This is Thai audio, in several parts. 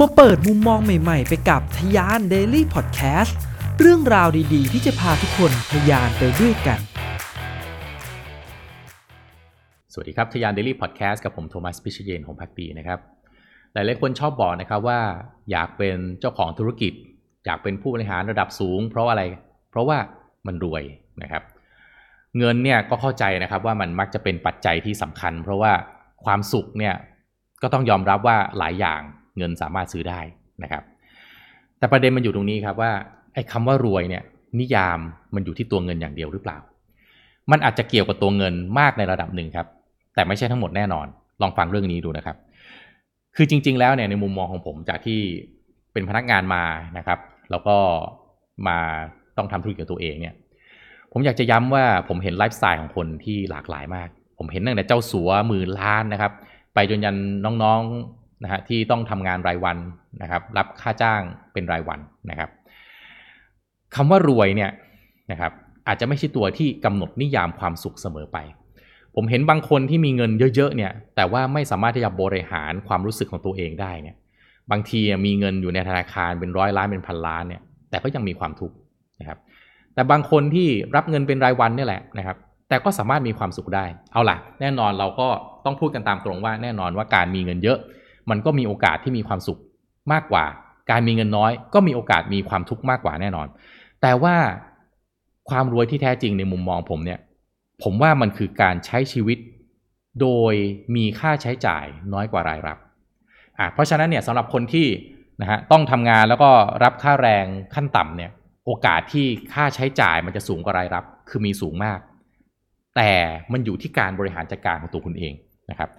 มาเปิดมุมมองใหม่ๆ ไปกับทยาน Daily Podcast เรื่องราวดีๆ ที่จะพาทุกคนทยานไปด้วยกัน สวัสดีครับทยาน Daily Podcast กับผมโทมัสพิชเยนของพักดีนะครับ หลายๆคนชอบบอกนะครับว่าอยากเป็นเจ้าของธุรกิจ อยากเป็นผู้บริหารระดับสูง เพราะอะไร เพราะว่ามันรวยนะครับ เงินเนี่ยก็เข้าใจนะครับว่ามันมักจะเป็นปัจจัยที่สำคัญ เพราะว่าความสุขเนี่ยก็ต้องยอมรับว่าหลายอย่าง เงินสามารถซื้อได้นะครับ แต่ประเด็นมันอยู่ตรงนี้ครับว่าไอ้คำว่ารวยเนี่ยนิยามมันอยู่ที่ตัวเงินอย่างเดียวหรือเปล่า มันอาจจะเกี่ยวกับตัวเงินมากในระดับหนึ่งครับ แต่ไม่ใช่ทั้งหมดแน่นอน ลองฟังเรื่องนี้ดูนะครับ คือจริง ๆ แล้วเนี่ยในมุมมองของผมจากที่เป็นพนักงานมานะครับ แล้วก็มาต้องทำธุรกิจตัวเองเนี่ย ผมอยากจะย้ำว่าผมเห็นไลฟ์สไตล์ของคนที่หลากหลายมาก ผมเห็นตั้งแต่เจ้าสัวหมื่นล้านนะครับ ไปจนยันน้องๆ นะฮะที่ต้องทำงานรายวันนะครับ รับค่าจ้างเป็นรายวันนะครับคำว่ารวยเนี่ยนะครับอาจจะไม่ใช่ตัวที่กำหนดนิยามความสุขเสมอไป ผมเห็นบางคนที่มีเงินเยอะๆเนี่ยแต่ว่าไม่สามารถที่จะบริหารความรู้สึกของตัวเองได้เนี่ยบางทีมีเงินอยู่ในธนาคารเป็นร้อยล้านเป็นพันล้านเนี่ยแต่ก็ยังมีความทุกข์นะครับแต่บางคนที่รับเงินเป็นรายวันนี่แหละนะครับแต่ก็สามารถมีความสุขได้ เอาล่ะ แน่นอนเราก็ต้องพูดกันตามตรงว่าแน่นอนว่าการมีเงินเยอะ มันก็มีโอกาสที่มีความสุขมากกว่า การมีเงินน้อย ก็มีโอกาสมีความทุกข์มากกว่าแน่นอน แต่ว่าความรวยที่แท้จริงในมุมมองผมเนี่ย ผมว่ามันคือการใช้ชีวิต โดยมีค่าใช้จ่ายน้อยกว่ารายรับอะเพราะฉะนั้นเนี่ยสำหรับคนที่นะฮะต้องทำงานแล้วก็รับค่าแรงขั้นต่ำเนี่ย โอกาสที่ค่าใช้จ่ายมันจะสูงกว่ารายรับ คือมีสูงมาก แต่มันอยู่ที่การบริหารจัดการของตัวคุณเองนะครับ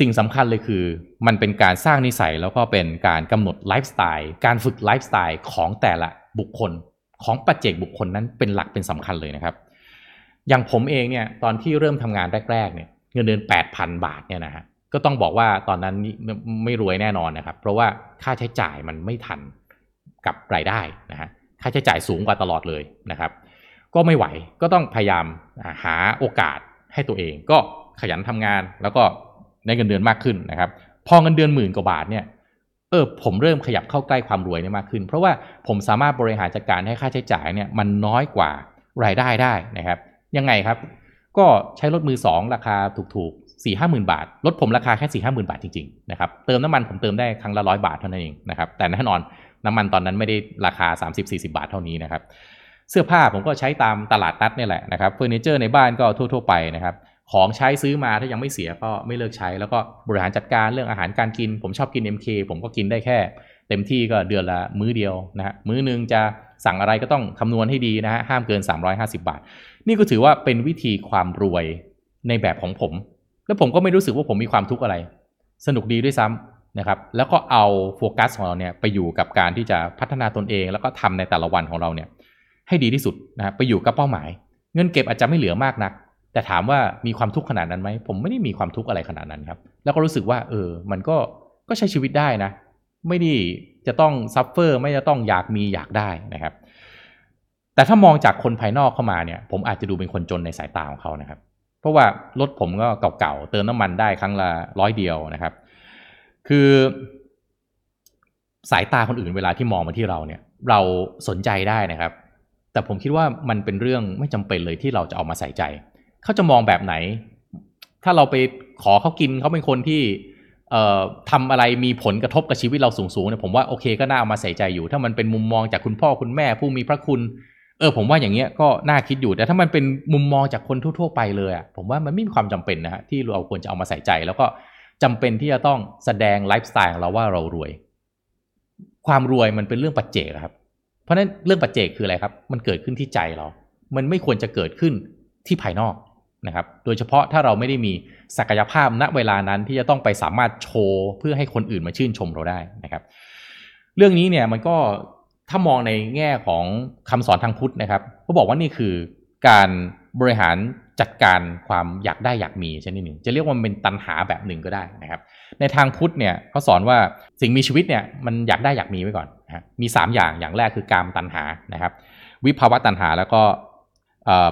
สิ่งสำคัญเลยคือ มันเป็นการสร้างนิสัยแล้วก็เป็นการกำหนดไลฟ์สไตล์การฝึกไลฟ์สไตล์ของแต่ละบุคคลของปัจเจกบุคคลนั้นเป็นหลักเป็นสำคัญเลยนะครับ อย่างผมเองเนี่ยตอนที่เริ่มทำงานแรกๆเนี่ยเงินเดือน 8,000 บาทเนี่ยนะฮะก็ต้องบอกว่าตอนนั้นไม่รวยแน่นอนนะครับ เพราะว่าค่าใช้จ่ายมันไม่ทันกับรายได้นะฮะค่าใช้จ่ายสูงกว่าตลอดเลยนะครับ ก็ไม่ไหวก็ต้องพยายามหาโอกาสให้ตัวเอง ก็ขยันทำงานแล้วก็ ได้เงินเดือนมากขึ้นนะครับ พอเงินเดือนหมื่นกว่าบาทเนี่ยเออผมเริ่มขยับเข้าใกล้ความรวยเนี่ยมากขึ้น เพราะว่าผมสามารถบริหารจัดการให้ค่าใช้จ่ายเนี่ยมันน้อยกว่ารายได้ได้นะครับยังไงครับ ก็ใช้รถมือสองราคาถูกๆสี่ห้าหมื่นบาทรถผมราคาแค่สี่ห้าหมื่นบาทจริงๆนะครับเติมน้ำมันผมเติมได้ครั้งละร้อยบาทเท่านั้นเองนะครับแต่แน่นอนน้ำมันตอนนั้นไม่ได้ราคา 30-40 บาทเท่านี้นะครับเสื้อผ้าผมก็ใช้ตามตลาดนัดนี่แหละนะครับเฟอร์นิเจอร์ในบ้านก็ทั่ว ๆ ไปนะครับ ของใช้ซื้อมาถ้ายังไม่เสียก็ไม่เลิกใช้ แล้วก็บริหารจัดการเรื่องอาหารการกิน ผมชอบกิน MK ผมก็กินได้แค่ เต็มที่ก็เดือนละมื้อเดียวนะฮะมื้อนึงจะสั่งอะไรก็ต้องคำนวณให้ดีนะฮะห้ามเกิน 350 บาท นี่ก็ถือว่าเป็นวิธีความรวยในแบบของผม แล้วผมก็ไม่รู้สึกว่าผมมีความทุกข์อะไร สนุกดีด้วยซ้ำนะครับแล้วก็เอาโฟกัสของเราเนี่ยไปอยู่กับการที่จะพัฒนาตนเอง แล้วก็ทำในแต่ละวันของเราเนี่ยให้ดีที่สุดนะไปอยู่กับเป้าหมาย เงินเก็บอาจจะไม่เหลือมากนัก แต่ถามว่ามีความทุกข์ขนาดนั้นไหมผมไม่ได้มีความทุกข์อะไรขนาดนั้นครับ แล้วก็รู้สึกว่า เออ มันก็ก็ใช้ชีวิตได้นะ ไม่ได้จะต้อง suffer ไม่จะต้องอยากมีอยากได้นะครับ แต่ถ้ามองจากคนภายนอกเข้ามาเนี่ย ผมอาจจะดูเป็นคนจนในสายตาของเขานะครับ เพราะว่ารถผมก็เก่าๆเติมน้ำมันได้ครั้งละร้อยเดียวนะครับ คือสายตาคนอื่นเวลาที่มองมาที่เราเนี่ย เราสนใจได้นะครับ แต่ผมคิดว่ามันเป็นเรื่องไม่จำเป็นเลยที่เราจะเอามาใส่ใจ เขาจะมองแบบไหน ถ้าเราไปขอเขากินเขาเป็นคนที่เอ่อทำอะไรมีผลกระทบกับชีวิตเราสูงๆเนี่ยผมว่าโอเคก็น่าเอามาใส่ใจอยู่ ถ้ามันเป็นมุมมองจากคุณพ่อคุณแม่ผู้มีพระคุณ เออ ผมว่าอย่างเงี้ยก็น่าคิดอยู่แต่ถ้ามันเป็นมุมมองจากคนทั่ว ๆ ไปเลยอะผมว่ามันไม่มีความจำเป็นนะฮะที่เราควรจะเอามาใส่ใจ แล้วก็จำเป็นที่จะต้องแสดงไลฟ์สไตล์ของเราว่าเรารวย ความรวยมันเป็นเรื่องปัจเจกครับ เพราะฉะนั้นเรื่องปัจเจกคืออะไรครับ มันเกิดขึ้นที่ใจเรา มันไม่ควรจะเกิดขึ้นที่ภายนอก นะครับ โดยเฉพาะถ้าเราไม่ได้มีศักยภาพณเวลานั้นที่จะต้องไปสามารถโชว์เพื่อให้คนอื่นมาชื่นชมเราได้นะครับ เรื่องนี้เนี่ยมันก็ถ้ามองในแง่ของคำสอนทางพุทธนะครับ ก็บอกว่านี่คือการบริหารจัดการความอยากได้อยากมีชนิดหนึ่ง จะเรียกว่ามันเป็นตันหาแบบหนึ่งก็ได้นะครับ ในทางพุทธเนี่ยเขาสอนว่าสิ่งมีชีวิตเนี่ยมันอยากได้อยากมีไว้ก่อนนะมี 3 อย่างอย่างแรกคือการตันหานะครับ วิภาวะตันหาแล้วก็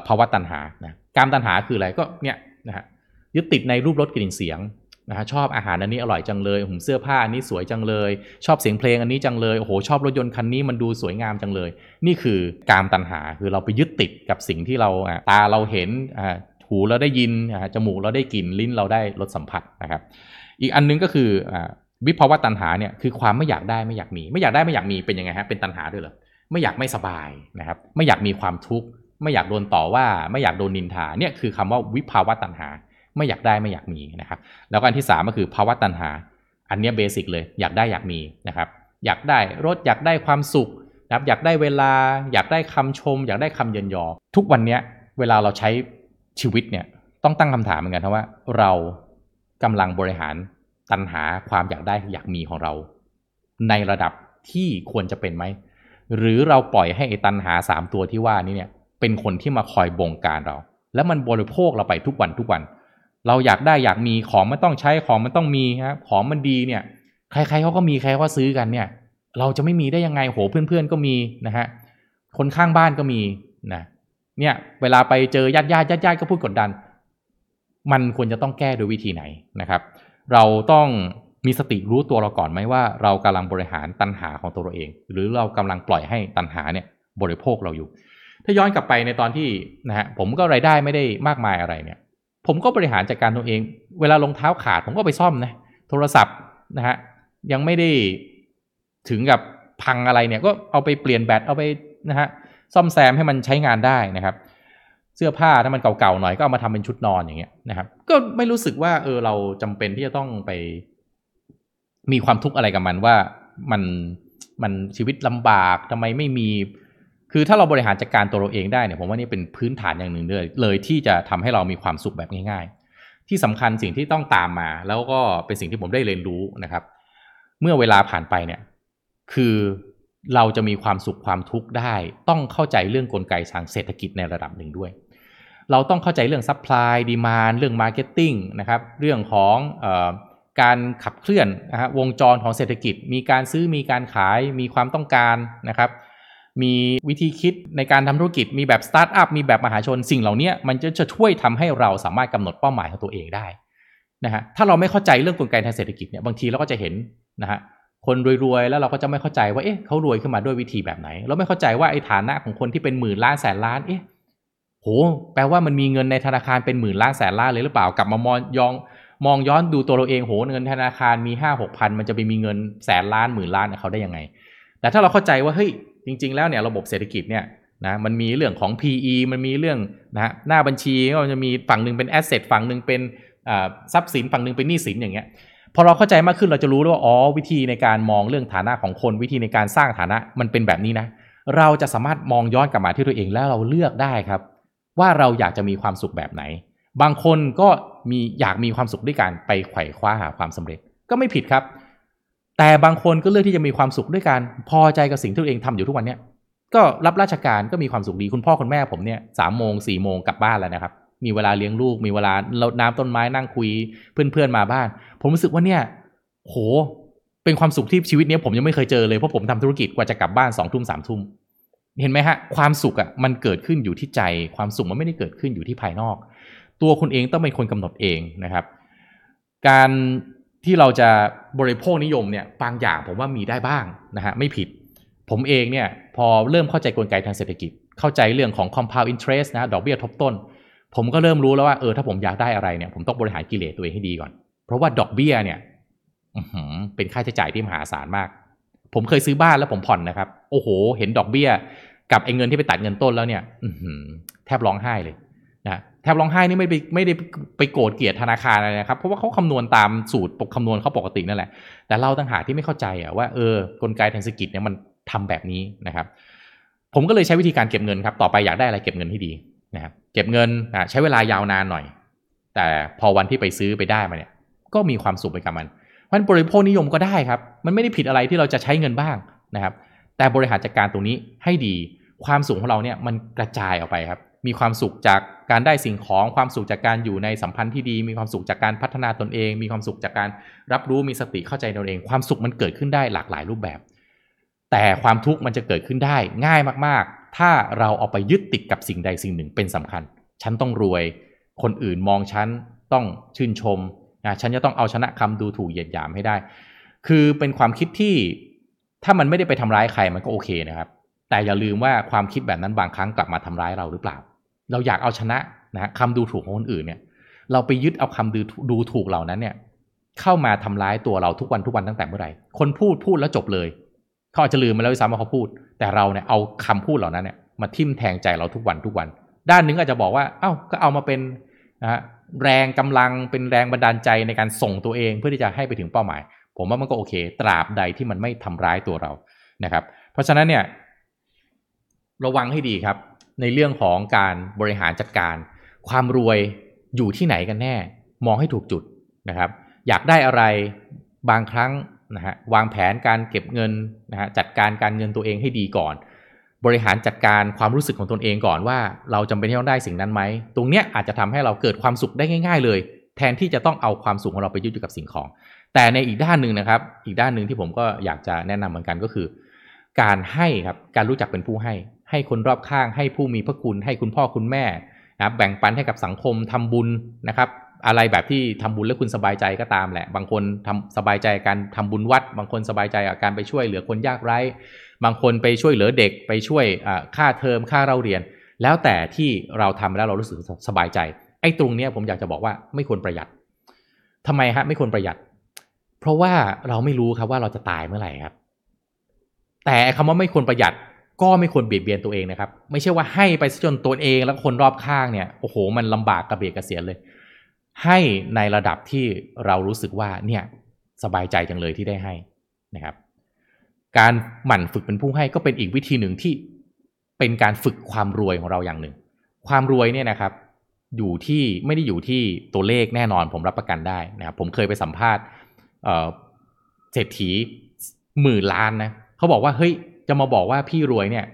ภาวะตันหานะ การตันหาคืออะไรก็เนี่ยนะฮะยึดติดในรูปรสกลิ่นเสียงนะฮะชอบอาหารอันนี้อร่อยจังเลยผมเสื้อผ้าอันนี้สวยจังเลย ชอบเสียงเพลงอันนี้จังเลยโอ้โหชอบรถยนต์คันนี้มันดูสวยงามจังเลย นี่คือกามตัณหาคือเราไปยึดติดกับสิ่งที่เราตาเราเห็นหูเราได้ยินจมูกเราได้กลิ่นลิ้นเราได้รสสัมผัสนะครับ อีกอันนึงก็คืออวิภาวะตัณหาเนี่ยคือความไม่อยากได้ไม่อยากมี ไม่อยากได้ไม่อยากมีเป็นยังไงฮะเป็นตัณหาด้วยเหรอไม่อยากไม่สบายนะครับ ไม่อยากมีความทุกข์ ไม่อยากโดนต่อว่าไม่อยากโดนนินทาเนี่ยคือคำว่าวิภาวะตัณหา ไม่อยากได้ไม่อยากมีนะครับ แล้วก็อันที่สามก็คือภาวะตัณหา อันนี้เบสิกเลยอยากได้อยากมีนะครับ อยากได้รถอยากได้ความสุขนะครับอยากได้เวลา อยากได้คำชม อยากได้คำเยินยอ ทุกวันเนี้ยเวลาเราใช้ชีวิตเนี่ยต้องตั้งคำถามเหมือนกันนะว่าเรากำลังบริหารตัณหาความอยากได้อยากมีของเรา ในระดับที่ควรจะเป็นไหมหรือเราปล่อยให้ไอ้ตัณหาสามตัวที่ว่านี้เนี่ย เป็นคนที่มาคอยบงการเรา แล้วมันบริโภคเราไปทุกวันทุกวัน เราอยากได้อยากมีของมันต้องใช้ของมันต้องมีครับของมันดีเนี่ย ใครๆเขาก็มีใครก็ซื้อกันเนี่ย เราจะไม่มีได้ยังไงโหเพื่อนๆก็มีนะฮะคนข้างบ้านก็มีนะเนี่ยเวลาไปเจอญาติญาติญาติญาติก็พูดกดดัน มันควรจะต้องแก้โดยวิธีไหนนะครับ เราต้องมีสติรู้ตัวเราก่อนไหมว่า เรากำลังบริหารตัณหาของตัวเราเอง หรือเรากำลังปล่อยให้ตัณหาเนี่ยบริโภคเราอยู่ ถ้าย้อนกลับไปในตอนที่นะฮะผมก็รายได้ไม่ได้มากมายอะไรเนี่ย ผมก็บริหารจัดการตัวเอง เวลารองเท้าขาดผมก็ไปซ่อมนะโทรศัพท์นะฮะยังไม่ได้ถึงกับพังอะไรเนี่ยก็เอาไปเปลี่ยนแบตเอาไปนะฮะซ่อมแซมให้มันใช้งานได้นะครับ เสื้อผ้าถ้ามันเก่าๆหน่อยก็เอามาทำเป็นชุดนอนอย่างเงี้ยนะครับ ก็ไม่รู้สึกว่าเออเราจำเป็นที่จะต้องไป มีความทุกข์อะไรกับมันว่ามันมันชีวิตลำบากทำไมไม่มี คือถ้าเราบริหารจัดการตัวเราเองได้เนี่ยผมว่านี่เป็นพื้นฐานอย่างหนึ่งเลยเลยที่จะทำให้เรามีความสุขแบบง่ายๆ ที่สำคัญสิ่งที่ต้องตามมา แล้วก็เป็นสิ่งที่ผมได้เรียนรู้นะครับ เมื่อเวลาผ่านไปเนี่ยคือเราจะมีความสุขความทุกข์ได้ ต้องเข้าใจเรื่องกลไกทางเศรษฐกิจในระดับหนึ่งด้วย เราต้องเข้าใจเรื่อง supply demand เรื่อง marketing นะครับเรื่องของเอ่อการขับเคลื่อนนะฮะวงจรของเศรษฐกิจ มีการซื้อมีการขายมีความต้องการนะครับ มีวิธีคิดในการทำธุรกิจมีแบบสตาร์ทอัพมีแบบมหาชนสิ่งเหล่านี้มันจะจะช่วยทำให้เราสามารถกำหนดเป้าหมายของตัวเองได้นะฮะถ้าเราไม่เข้าใจเรื่องกลไกทางเศรษฐกิจเนี่ยบางทีเราก็จะเห็นนะฮะคนรวยๆแล้วเราก็จะไม่เข้าใจว่าเอ๊ะเขารวยขึ้นมาด้วยวิธีแบบไหน เราไม่เข้าใจว่าไอ้ฐานะของคนที่เป็นหมื่นล้านแสนล้านเอ๊ะโหแปลว่ามันมีเงินในธนาคารเป็นหมื่นล้านแสนล้านเลยหรือเปล่ากลับมามองยองมองย้อนดูตัวเราเองโหเงินธนาคารมีห้าหกพันมันจะไปมีเงินแสนล้านหมื่นล้านเขาได้ยังไง แต่ถ้าเราเข้าใจว่าเฮ้ย จริง ๆ แล้วเนี่ยระบบเศรษฐกิจเนี่ยนะมันมีเรื่องของ PE มันมีเรื่องนะฮะหน้าบัญชีก็จะมีฝั่งหนึ่งเป็นแอสเซทฝั่งหนึ่งเป็นทรัพย์สินฝั่งหนึ่งเป็นหนี้สินอย่างเงี้ยพอเราเข้าใจมากขึ้นเราจะรู้ว่าอ๋อวิธีในการมองเรื่องฐานะของคนวิธีในการสร้างฐานะมันเป็นแบบนี้นะ เราจะสามารถมองย้อนกลับมาที่ตัวเองแล้วเราเลือกได้ครับ ว่าเราอยากจะมีความสุขแบบไหน บางคนก็มีอยากมีความสุขด้วยการไปไขว่คว้าหาความสำเร็จ ก็ไม่ผิดครับ แต่บางคนก็เลือกที่จะมีความสุขด้วยการพอใจกับสิ่งที่ตัวเองทำอยู่ทุกวันเนี้ยก็รับราชการก็มีความสุขดีคุณพ่อคุณแม่ผมเนี่ยสามโมงสี่โมงกลับบ้านแล้วนะครับ มีเวลาเลี้ยงลูก มีเวลาเราน้ำต้นไม้นั่งคุยเพื่อนๆมาบ้าน ผมรู้สึกว่าเนี่ย โห เป็นความสุขที่ชีวิตนี้ผมยังไม่เคยเจอเลย เพราะผมทำธุรกิจกว่าจะกลับบ้านสองทุ่มสามทุ่มเห็นไหมฮะ ความสุขอะ่ะมันเกิดขึ้นอยู่ที่ใจ ความสุขมันไม่ได้เกิดขึ้นอยู่ที่ภายนอก ตัวคุณเองต้องเป็นคนกำหนดเองนะครับ การ ที่เราจะบริโภคนิยมเนี่ยบางอย่างผมว่ามีได้บ้างนะฮะไม่ผิด ผมเองเนี่ยพอเริ่มเข้าใจกลไกทางเศรษฐกิจ เข้าใจเรื่องของ compound interest นะดอกเบี้ยทบต้น ผมก็เริ่มรู้แล้วว่าเออถ้าผมอยากได้อะไรเนี่ยผมต้องบริหารกิเลสตัวเองให้ดีก่อน เพราะว่าดอกเบี้ยเนี่ยเป็นค่าใช้จ่ายที่มหาศาลมาก ผมเคยซื้อบ้านแล้วผมผ่อนนะครับ โอ้โห เห็นดอกเบี้ย กับไอ้เงินที่ไปตัดเงินต้นแล้วเนี่ยแทบร้องไห้เลย แทบร้องไห้นี่ไม่ไปไม่ได้ไปโกรธเกลียดธนาคารอะไรนะครับ เพราะว่าเขาคำนวณตามสูตรปกคำนวณเขาปกตินั่นแหละ แต่เราต่างหากที่ไม่เข้าใจอะว่าเออกลไกทางเศรษฐกิจเนี่ยมันทำแบบนี้นะครับ ผมก็เลยใช้วิธีการเก็บเงินครับ ต่อไปอยากได้อะไรเก็บเงินให้ดีนะครับ เก็บเงินใช้เวลายาวนานหน่อย แต่พอวันที่ไปซื้อไปได้มาเนี่ย ก็มีความสุขไปกับมันมันบริโภคนิยมก็ได้ครับ มันไม่ได้ผิดอะไรที่เราจะใช้เงินบ้างนะครับ แต่บริหารจัดการตรงนี้ให้ดี ความสุขของเราเนี่ยมันกระจายออกไปครับ มีความสุขจากการได้สิ่งของความสุขจากการอยู่ในสัมพันธ์ที่ดี มีความสุขจากการพัฒนาตนเอง มีความสุขจากการรับรู้มีสติเข้าใจตนเอง ความสุขมันเกิดขึ้นได้หลากหลายรูปแบบ แต่ความทุกข์มันจะเกิดขึ้นได้ง่ายมากๆ ถ้าเราเอาไปยึดติดกับสิ่งใดสิ่งหนึ่งเป็นสำคัญ ฉันต้องรวย คนอื่นมองฉันต้องชื่นชมนะฉันจะต้องเอาชนะคำดูถูกเหยียดหยามให้ได้ คือเป็นความคิดที่ถ้ามันไม่ได้ไปทำร้ายใครมันก็โอเคนะครับ แต่อย่าลืมว่าความคิดแบบนั้นบางครั้งกลับมาทำร้ายเราหรือเปล่า เราอยากเอาชนะนะฮะคำดูถูกของคนอื่นเนี่ย เราไปยึดเอาคำดูดูถูกเหล่านั้นเนี่ย เข้ามาทำร้ายตัวเราทุกวันทุกวันตั้งแต่เมื่อไหร่ คนพูดพูดแล้วจบเลยเขาอาจจะลืมไปแล้วซ้ำว่าเขาพูด แต่เราเนี่ยเอาคำพูดเหล่านั้นเนี่ยมาทิ่มแทงใจเราทุกวันทุกวัน ด้านหนึงอาจจะบอกว่าเอ้าก็เอามาเป็นนะฮะแรงกำลังเป็นแรงบันดาลใจในการส่งตัวเองเพื่อที่จะให้ไปถึงเป้าหมาย ผมว่ามันก็โอเค ตราบใดที่มันไม่ทำร้ายตัวเรานะครับ เพราะฉะนั้นเนี่ย ระวังให้ดีครับ ในเรื่องของการบริหารจัดการ ความรวยอยู่ที่ไหนกันแน่ มองให้ถูกจุดนะครับ อยากได้อะไรบางครั้งนะฮะวางแผนการเก็บเงินนะฮะจัดการการเงินตัวเองให้ดีก่อน บริหารจัดการความรู้สึกของตนเองก่อนว่า เราจำเป็นที่ต้องได้สิ่งนั้นไหมตรงเนี้ยอาจจะทำให้เราเกิดความสุขได้ง่าย ๆ เลย แทนที่จะต้องเอาความสุขของเราไปยึดอยู่กับสิ่งของ แต่ในอีกด้านหนึ่งนะครับ อีกด้านหนึ่งที่ผมก็อยากจะแนะนำเหมือนกันก็คือ การให้ครับการรู้จักเป็นผู้ให้ ให้คนรอบข้างให้ผู้มีพระคุณ ให้คุณพ่อคุณแม่นะแบ่งปันให้กับสังคมทำบุญนะครับ อะไรแบบที่ทำบุญแล้วคุณสบายใจก็ตามแหละ บางคนทำสบายใจกับการทำบุญวัด บางคนสบายใจกับการไปช่วยเหลือคนยากไร้ บางคนไปช่วยเหลือเด็กไปช่วยค่าเทอมค่าเราเรียน แล้วแต่ที่เราทำแล้วเรารู้สึกสบายใจไอ้ตรงเนี้ยผมอยากจะบอกว่าไม่ควรประหยัดทำไมฮะไม่ควรประหยัด เพราะว่าเราไม่รู้ครับว่าเราจะตายเมื่อไหร่ครับ แต่คำว่าไม่ควรประหยัด ก็ไม่ควรเบียดเบียนตัวเองนะครับ ไม่ใช่ว่าให้ไปซะจนตัวเองแล้วคนรอบข้างเนี่ยโอ้โห มันลำบากกระเบียดกระเสียนเลย ให้ในระดับที่เรารู้สึกว่าเนี่ยสบายใจจังเลยที่ได้ให้นะครับ การหมั่นฝึกเป็นผู้ให้ก็เป็นอีกวิธีหนึ่งที่เป็นการฝึกความรวยของเราอย่างหนึ่ง ความรวยเนี่ยนะครับ อยู่ที่ไม่ได้อยู่ที่ตัวเลขแน่นอนผมรับประกันได้นะครับผมเคยไปสัมภาษณ์เศรษฐีหมื่นล้านนะเขาบอกว่าเฮ้ย จะมาบอกว่าพี่รวยเนี่ย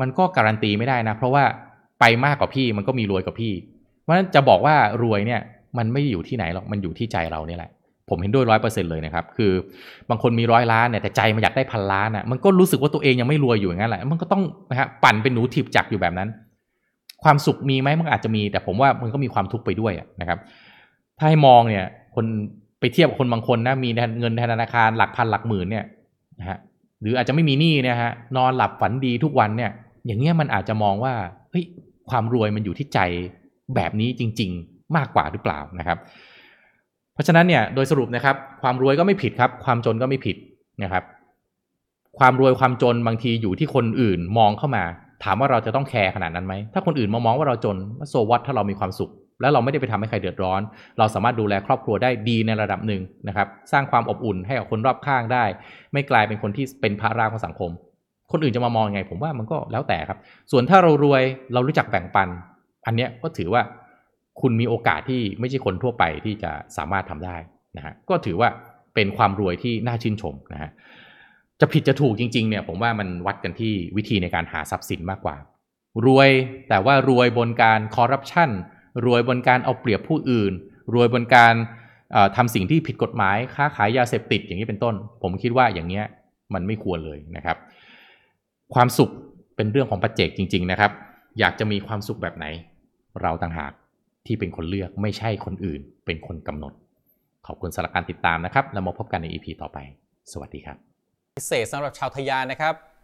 มันก็การันตีไม่ได้นะ เพราะว่าไปมากกว่าพี่มันก็มีรวยกว่าพี่ เพราะฉะนั้นจะบอกว่ารวยเนี่ย มันไม่อยู่ที่ไหนหรอกมันอยู่ที่ใจเราเนี่ยแหละ ผมเห็นด้วยร้อยเปอร์เซ็นต์เลยนะครับ คือบางคนมีร้อยล้านเนี่ยแต่ใจมันอยากได้พันล้านอะมันก็รู้สึกว่าตัวเองยังไม่รวยอยู่อย่างนั้นแหละมันก็ต้องนะฮะปั่นเป็นหนูถีบจักรอยู่แบบนั้น ความสุขมีไหมมันอาจจะมี แต่ผมว่ามันก็มีความทุกข์ไปด้วยนะครับ ถ้าให้มองเนี่ย คนไปเทียบกับคนบางคนนะมีเงินธนาคารหลักพันหลักหมื่นเนี่ยนะฮะ หรืออาจจะไม่มีหนี้นี่ยฮะนอนหลับฝันดีทุกวันเนี่ย อย่างเงี้ยมันอาจจะมองว่าเฮ้ยความรวยมันอยู่ที่ใจแบบนี้จริง ๆ มากกว่าหรือเปล่านะครับ เพราะฉะนั้นเนี่ยโดยสรุปนะครับ ความรวยก็ไม่ผิดครับ ความจนก็ไม่ผิดนะครับ ความรวยความจนบางทีอยู่ที่คนอื่นมองเข้ามา ถามว่าเราจะต้องแคร์ขนาดนั้นไหมถ้าคนอื่นมามองว่าเราจนโซวัตถ้าเรามีความสุข แล้วเราไม่ได้ไปทำให้ใครเดือดร้อน เราสามารถดูแลครอบครัวได้ดีในระดับหนึ่งนะครับ สร้างความอบอุ่นให้กับคนรอบข้างได้ ไม่กลายเป็นคนที่เป็นภาระของสังคม คนอื่นจะมามองยังไง ผมว่ามันก็แล้วแต่ครับ ส่วนถ้าเรารวยเรารู้จักแบ่งปัน อันเนี้ยก็ถือว่าคุณมีโอกาสที่ไม่ใช่คนทั่วไปที่จะสามารถทำได้นะฮะก็ถือว่าเป็นความรวยที่น่าชื่นชมนะฮะจะผิดจะถูกจริงๆเนี่ยผมว่ามันวัดกันที่วิธีในการหาทรัพย์สินมากกว่า รวยแต่ว่ารวยบนการคอร์รัปชัน รวยบนการเอาเปรียบผู้อื่น รวยบนการเอ่อทำสิ่งที่ผิดกฎหมายค้าขายยาเสพติดอย่างนี้เป็นต้น ผมคิดว่าอย่างเนี้ยมันไม่ควรเลยนะครับ ความสุขเป็นเรื่องของปัจเจกจริง ๆนะครับ อยากจะมีความสุขแบบไหน เราต่างหากที่เป็นคนเลือกไม่ใช่คนอื่น เป็นคนกำหนด ขอบคุณสำหรับการติดตามนะครับ แล้วมาพบกันใน EP ต่อไป สวัสดีครับ พิเศษสำหรับชาวทะยานนะครับ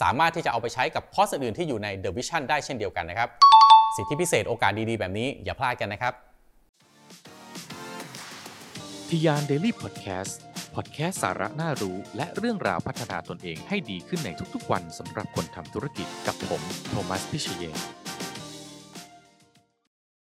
สามารถที่จะเอาไปใช้กับคอร์สอื่นที่อยู่ใน The Vision ได้เช่นเดียวกันนะครับ สิทธิพิเศษโอกาสดีๆ แบบนี้อย่าพลาดกันนะครับทะยาน Daily Podcast พอดแคสต์สาระน่ารู้ และเรื่องราวพัฒนาตนเองให้ดีขึ้นในทุกๆวันสำหรับคนทำธุรกิจกับผม โทมัส พิเชย